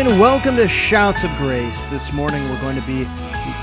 again. Welcome to Shouts of Grace. This morning we're going to be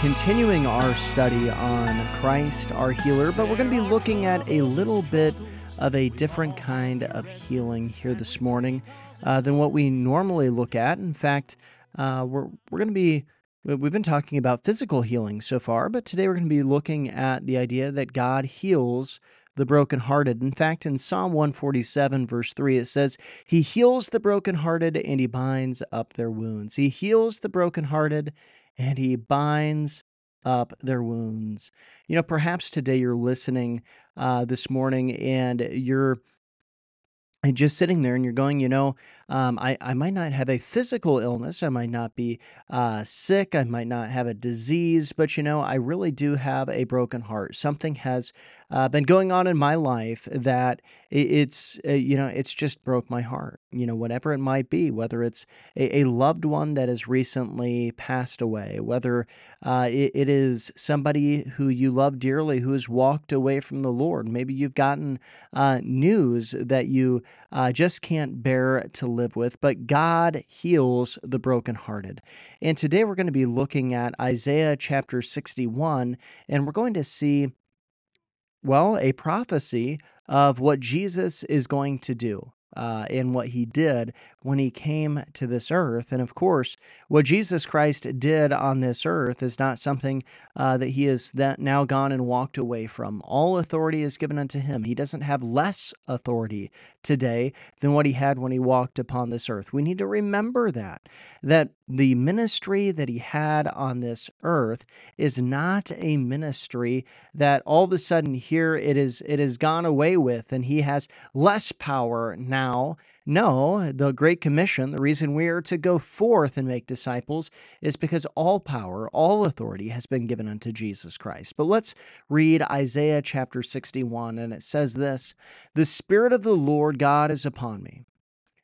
continuing our study on Christ, our healer, but we're going to be looking at a little bit of a different kind of healing here this morning uh, than what we normally look at. In fact, uh, we're, we're going to be We've been talking about physical healing so far, but today we're going to be looking at the idea that God heals the brokenhearted. In fact, in Psalm 147, verse 3, it says, He heals the brokenhearted and He binds up their wounds. He heals the brokenhearted and He binds up their wounds. You know, perhaps today you're listening uh, this morning and you're just sitting there and you're going, you know, um, I, I might not have a physical illness. I might not be uh, sick. I might not have a disease, but you know, I really do have a broken heart. Something has uh, been going on in my life that it's, uh, you know, it's just broke my heart, you know, whatever it might be, whether it's a, a loved one that has recently passed away, whether uh, it, it is somebody who you love dearly who has walked away from the Lord. Maybe you've gotten uh, news that you uh, just can't bear to live with, but God heals the brokenhearted. And today we're going to be looking at Isaiah chapter 61, and we're going to see, well, a prophecy of what Jesus is going to do uh, in what he did when he came to this earth. And of course, what Jesus Christ did on this earth is not something uh, that he has that now gone and walked away from. All authority is given unto him. He doesn't have less authority today than what he had when he walked upon this earth. We need to remember that that the ministry that he had on this earth is not a ministry that all of a sudden here it is it has gone away with and he has less power now no the great commission the reason we are to go forth and make disciples is because all power all authority has been given unto Jesus Christ. But let's read Isaiah chapter 61 and it says this the spirit of the Lord God is upon me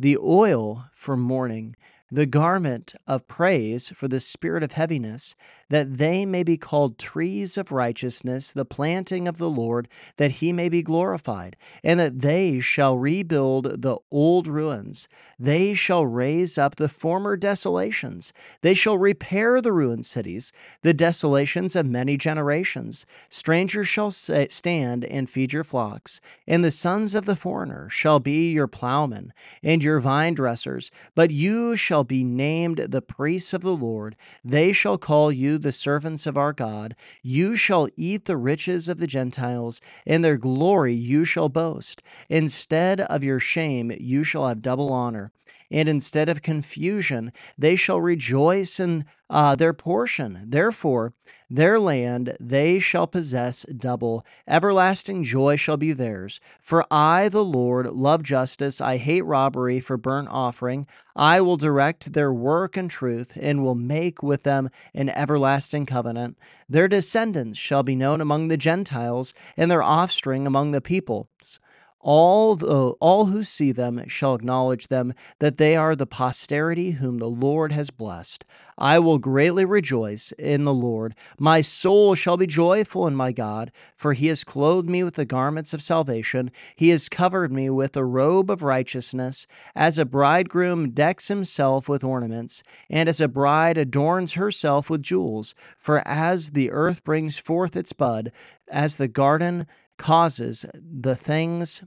the oil for mourning, the garment of praise for the spirit of heaviness, that they may be called trees of righteousness, the planting of the Lord, that he may be glorified, and that they shall rebuild the old ruins. They shall raise up the former desolations. They shall repair the ruined cities, the desolations of many generations. Strangers shall stand and feed your flocks, and the sons of the foreigner shall be your plowmen and your vine dressers, but you shall shall be named the priests of the Lord. They shall call you the servants of our God. You shall eat the riches of the Gentiles, in their glory you shall boast. Instead of your shame, you shall have double honor and instead of confusion, they shall rejoice in uh, their portion. Therefore, their land they shall possess double. Everlasting joy shall be theirs. For I, the Lord, love justice. I hate robbery for burnt offering. I will direct their work in truth and will make with them an everlasting covenant. Their descendants shall be known among the Gentiles, and their offspring among the peoples. All, the, all who see them shall acknowledge them, that they are the posterity whom the Lord has blessed. I will greatly rejoice in the Lord. My soul shall be joyful in my God, for he has clothed me with the garments of salvation. He has covered me with a robe of righteousness, as a bridegroom decks himself with ornaments, and as a bride adorns herself with jewels. For as the earth brings forth its bud, as the garden causes the things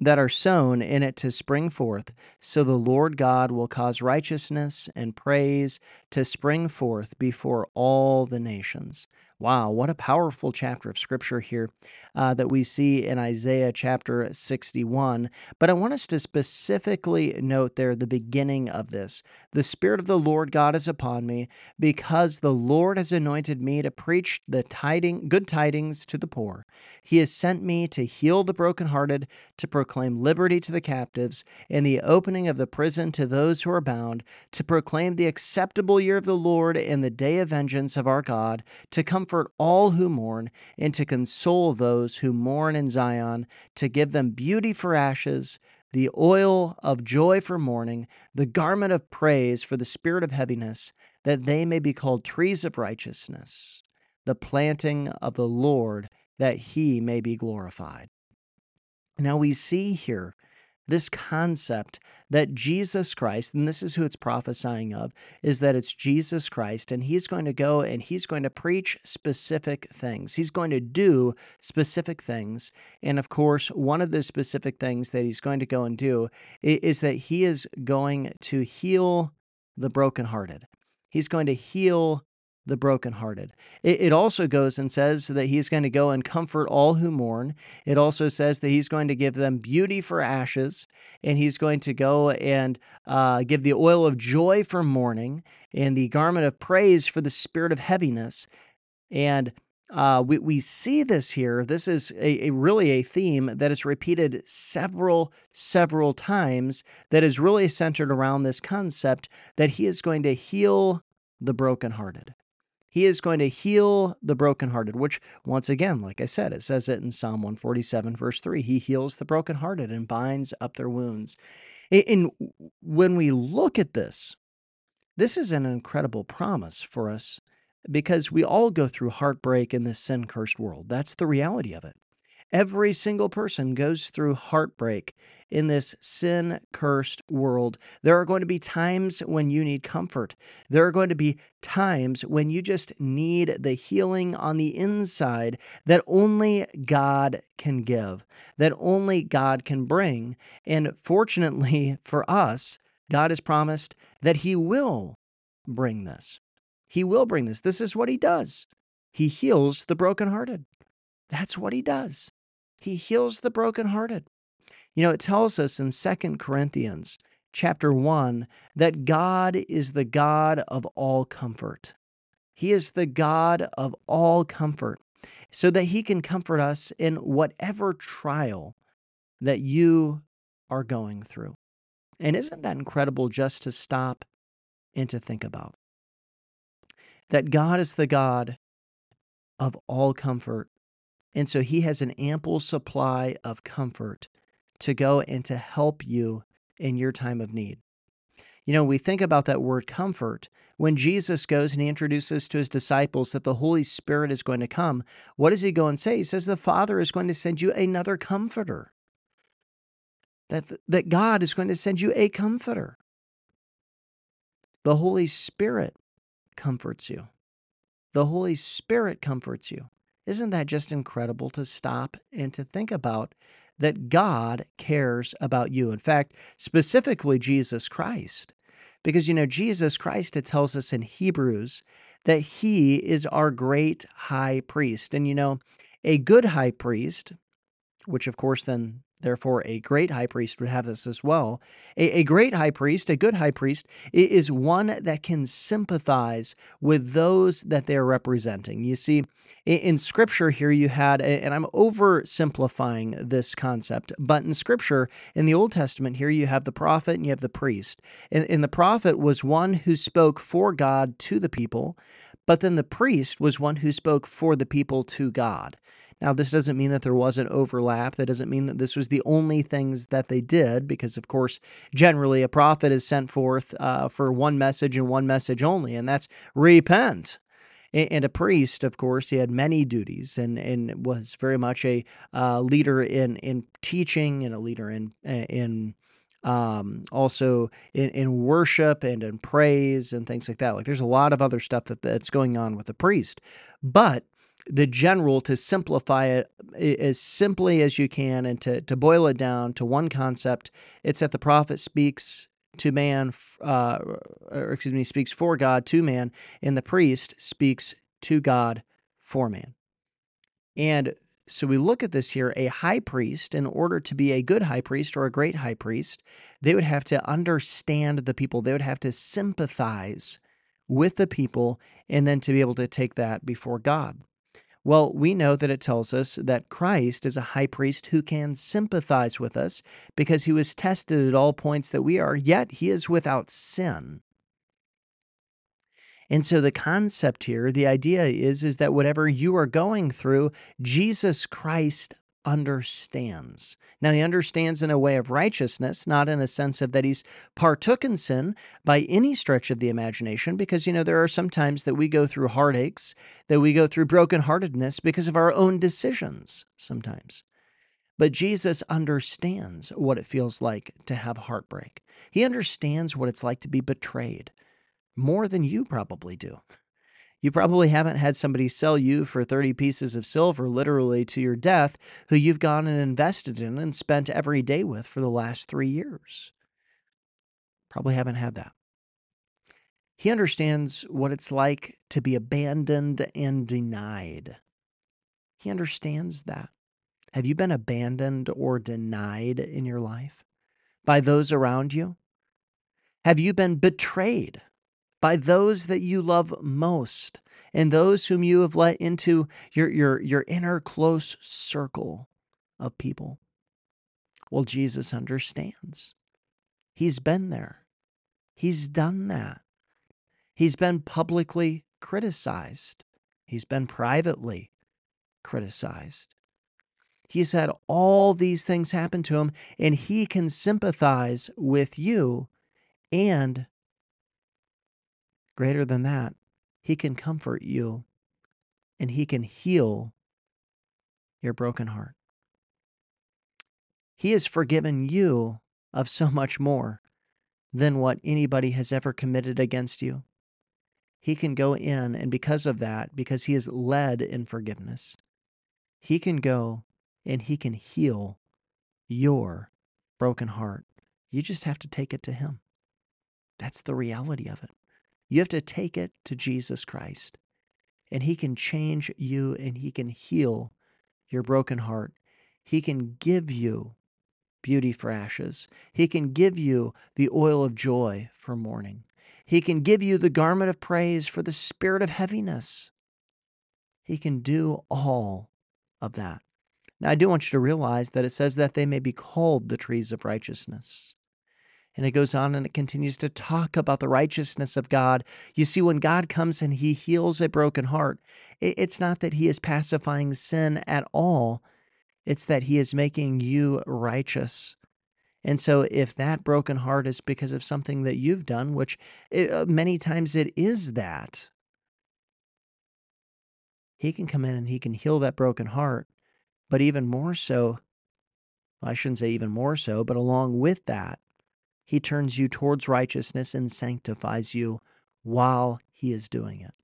that are sown in it to spring forth. So the Lord God will cause righteousness and praise to spring forth before all the nations. Wow, what a powerful chapter of scripture here uh, that we see in Isaiah chapter 61. But I want us to specifically note there the beginning of this. The Spirit of the Lord God is upon me because the Lord has anointed me to preach the tiding, good tidings to the poor. He has sent me to heal the brokenhearted, to proclaim liberty to the captives, and the opening of the prison to those who are bound, to proclaim the acceptable year of the Lord and the day of vengeance of our God, to come comfort all who mourn, and to console those who mourn in Zion, to give them beauty for ashes, the oil of joy for mourning, the garment of praise for the spirit of heaviness, that they may be called trees of righteousness, the planting of the Lord, that he may be glorified. Now we see here this concept that Jesus Christ, and this is who it's prophesying of, is that it's Jesus Christ, and he's going to go and he's going to preach specific things. He's going to do specific things. And of course, one of the specific things that he's going to go and do is that he is going to heal the brokenhearted. He's going to heal the brokenhearted. It, it also goes and says that he's going to go and comfort all who mourn. It also says that he's going to give them beauty for ashes, and he's going to go and uh, give the oil of joy for mourning, and the garment of praise for the spirit of heaviness. And uh, we, we see this here. This is a, a, really a theme that is repeated several, several times that is really centered around this concept that he is going to heal the brokenhearted. He is going to heal the brokenhearted, which, once again, like I said, it says it in Psalm 147, verse 3. He heals the brokenhearted and binds up their wounds. And when we look at this, this is an incredible promise for us because we all go through heartbreak in this sin cursed world. That's the reality of it. Every single person goes through heartbreak in this sin cursed world. There are going to be times when you need comfort. There are going to be times when you just need the healing on the inside that only God can give, that only God can bring. And fortunately for us, God has promised that He will bring this. He will bring this. This is what He does. He heals the brokenhearted. That's what He does. He heals the brokenhearted. You know, it tells us in Second Corinthians chapter 1 that God is the God of all comfort. He is the God of all comfort so that he can comfort us in whatever trial that you are going through. And isn't that incredible just to stop and to think about? That God is the God of all comfort and so he has an ample supply of comfort to go and to help you in your time of need. You know, we think about that word comfort. When Jesus goes and he introduces to his disciples that the Holy Spirit is going to come, what does he go and say? He says, The Father is going to send you another comforter. That, that God is going to send you a comforter. The Holy Spirit comforts you. The Holy Spirit comforts you. Isn't that just incredible to stop and to think about that God cares about you? In fact, specifically Jesus Christ. Because, you know, Jesus Christ, it tells us in Hebrews that he is our great high priest. And, you know, a good high priest, which of course then Therefore, a great high priest would have this as well. A, a, great high priest, a good high priest, is one that can sympathize with those that they're representing. You see, in, in Scripture here, you had, and I'm oversimplifying this concept, but in Scripture, in the Old Testament, here you have the prophet and you have the priest. And, and the prophet was one who spoke for God to the people, but then the priest was one who spoke for the people to God. Now, this doesn't mean that there wasn't overlap. That doesn't mean that this was the only things that they did, because, of course, generally a prophet is sent forth uh, for one message and one message only, and that's repent. And a priest, of course, he had many duties and, and was very much a uh, leader in, in teaching and a leader in, in um, also in, in worship and in praise and things like that. Like there's a lot of other stuff that, that's going on with the priest. But the general to simplify it as simply as you can and to, to boil it down to one concept. It's that the prophet speaks to man, uh, or excuse me, speaks for God to man, and the priest speaks to God for man. And so we look at this here a high priest, in order to be a good high priest or a great high priest, they would have to understand the people, they would have to sympathize with the people, and then to be able to take that before God. Well, we know that it tells us that Christ is a high priest who can sympathize with us because he was tested at all points that we are, yet he is without sin. And so the concept here, the idea is is that whatever you are going through, Jesus Christ understands. Now, he understands in a way of righteousness, not in a sense of that he's partook in sin by any stretch of the imagination, because, you know, there are some times that we go through heartaches, that we go through brokenheartedness because of our own decisions sometimes. But Jesus understands what it feels like to have heartbreak. He understands what it's like to be betrayed more than you probably do. You probably haven't had somebody sell you for 30 pieces of silver, literally to your death, who you've gone and invested in and spent every day with for the last three years. Probably haven't had that. He understands what it's like to be abandoned and denied. He understands that. Have you been abandoned or denied in your life by those around you? Have you been betrayed by those that you love most and those whom you have let into your, your, your inner close circle of people. Well, Jesus understands. He's been there, He's done that. He's been publicly criticized, He's been privately criticized. He's had all these things happen to him, and he can sympathize with you and Greater than that, He can comfort you and He can heal your broken heart. He has forgiven you of so much more than what anybody has ever committed against you. He can go in, and because of that, because He is led in forgiveness, He can go and He can heal your broken heart. You just have to take it to Him. That's the reality of it. You have to take it to Jesus Christ, and He can change you and He can heal your broken heart. He can give you beauty for ashes. He can give you the oil of joy for mourning. He can give you the garment of praise for the spirit of heaviness. He can do all of that. Now, I do want you to realize that it says that they may be called the trees of righteousness. And it goes on and it continues to talk about the righteousness of God. You see, when God comes and he heals a broken heart, it's not that he is pacifying sin at all, it's that he is making you righteous. And so, if that broken heart is because of something that you've done, which it, uh, many times it is that, he can come in and he can heal that broken heart. But even more so, I shouldn't say even more so, but along with that, he turns you towards righteousness and sanctifies you while he is doing it.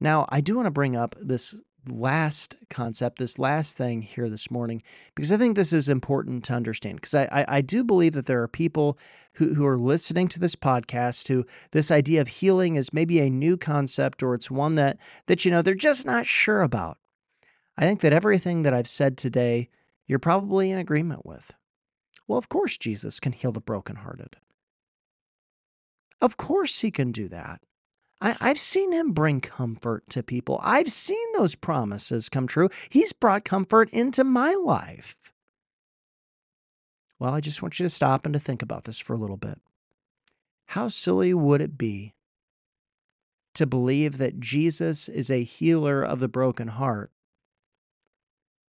Now, I do want to bring up this last concept, this last thing here this morning, because I think this is important to understand. Because I, I, I, do believe that there are people who, who are listening to this podcast who this idea of healing is maybe a new concept or it's one that that you know they're just not sure about. I think that everything that I've said today, you're probably in agreement with. Well, of course, Jesus can heal the brokenhearted. Of course, he can do that. I, have seen him bring comfort to people. I've seen those promises come true. He's brought comfort into my life. Well, I just want you to stop and to think about this for a little bit. How silly would it be to believe that Jesus is a healer of the broken heart,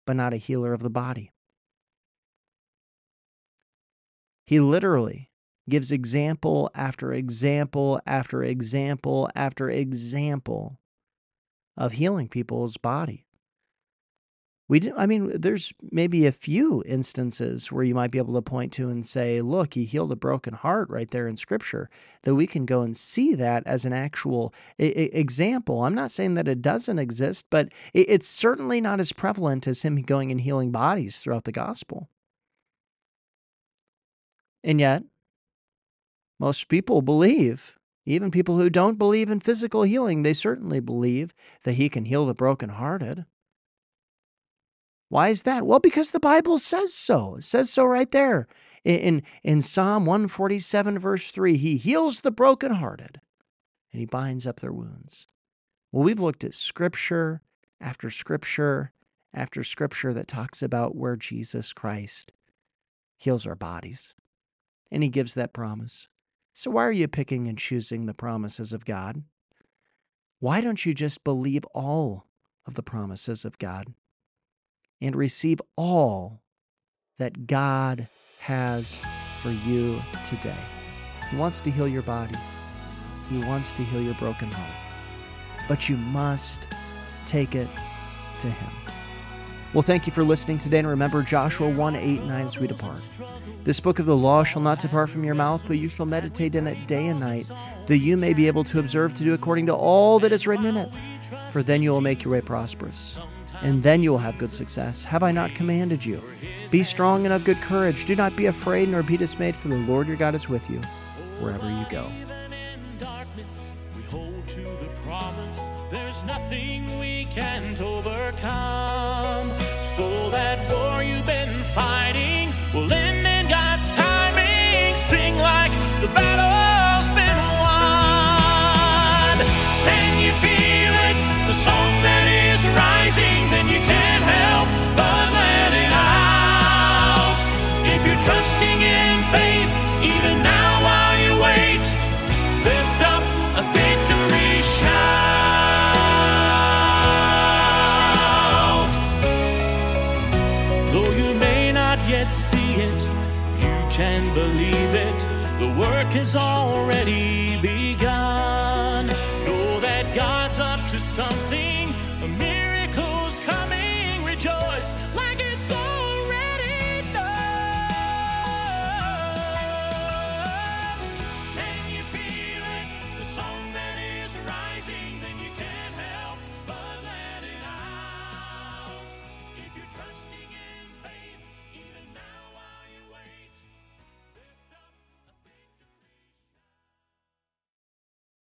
but not a healer of the body? He literally gives example after example after example after example of healing people's body. We I mean, there's maybe a few instances where you might be able to point to and say, look, he healed a broken heart right there in scripture, that we can go and see that as an actual I- example. I'm not saying that it doesn't exist, but it- it's certainly not as prevalent as him going and healing bodies throughout the gospel. And yet, most people believe Even people who don't believe in physical healing, they certainly believe that he can heal the brokenhearted. Why is that? Well, because the Bible says so. It says so right there. In, in Psalm 147, verse 3, he heals the brokenhearted and he binds up their wounds. Well, we've looked at scripture after scripture after scripture that talks about where Jesus Christ heals our bodies. And he gives that promise. So, why are you picking and choosing the promises of God? Why don't you just believe all of the promises of God and receive all that God has for you today? He wants to heal your body, He wants to heal your broken heart. But you must take it to Him. Well, thank you for listening today, and remember Joshua 1 8 9 as we depart. This book of the law shall not depart from your mouth, but you shall meditate in it day and night, that you may be able to observe to do according to all that is written in it. For then you will make your way prosperous, and then you will have good success. Have I not commanded you? Be strong and of good courage. Do not be afraid nor be dismayed, for the Lord your God is with you wherever you go. Nothing we can't overcome so that war you've been fighting will end has already begun. Know that God's up to something.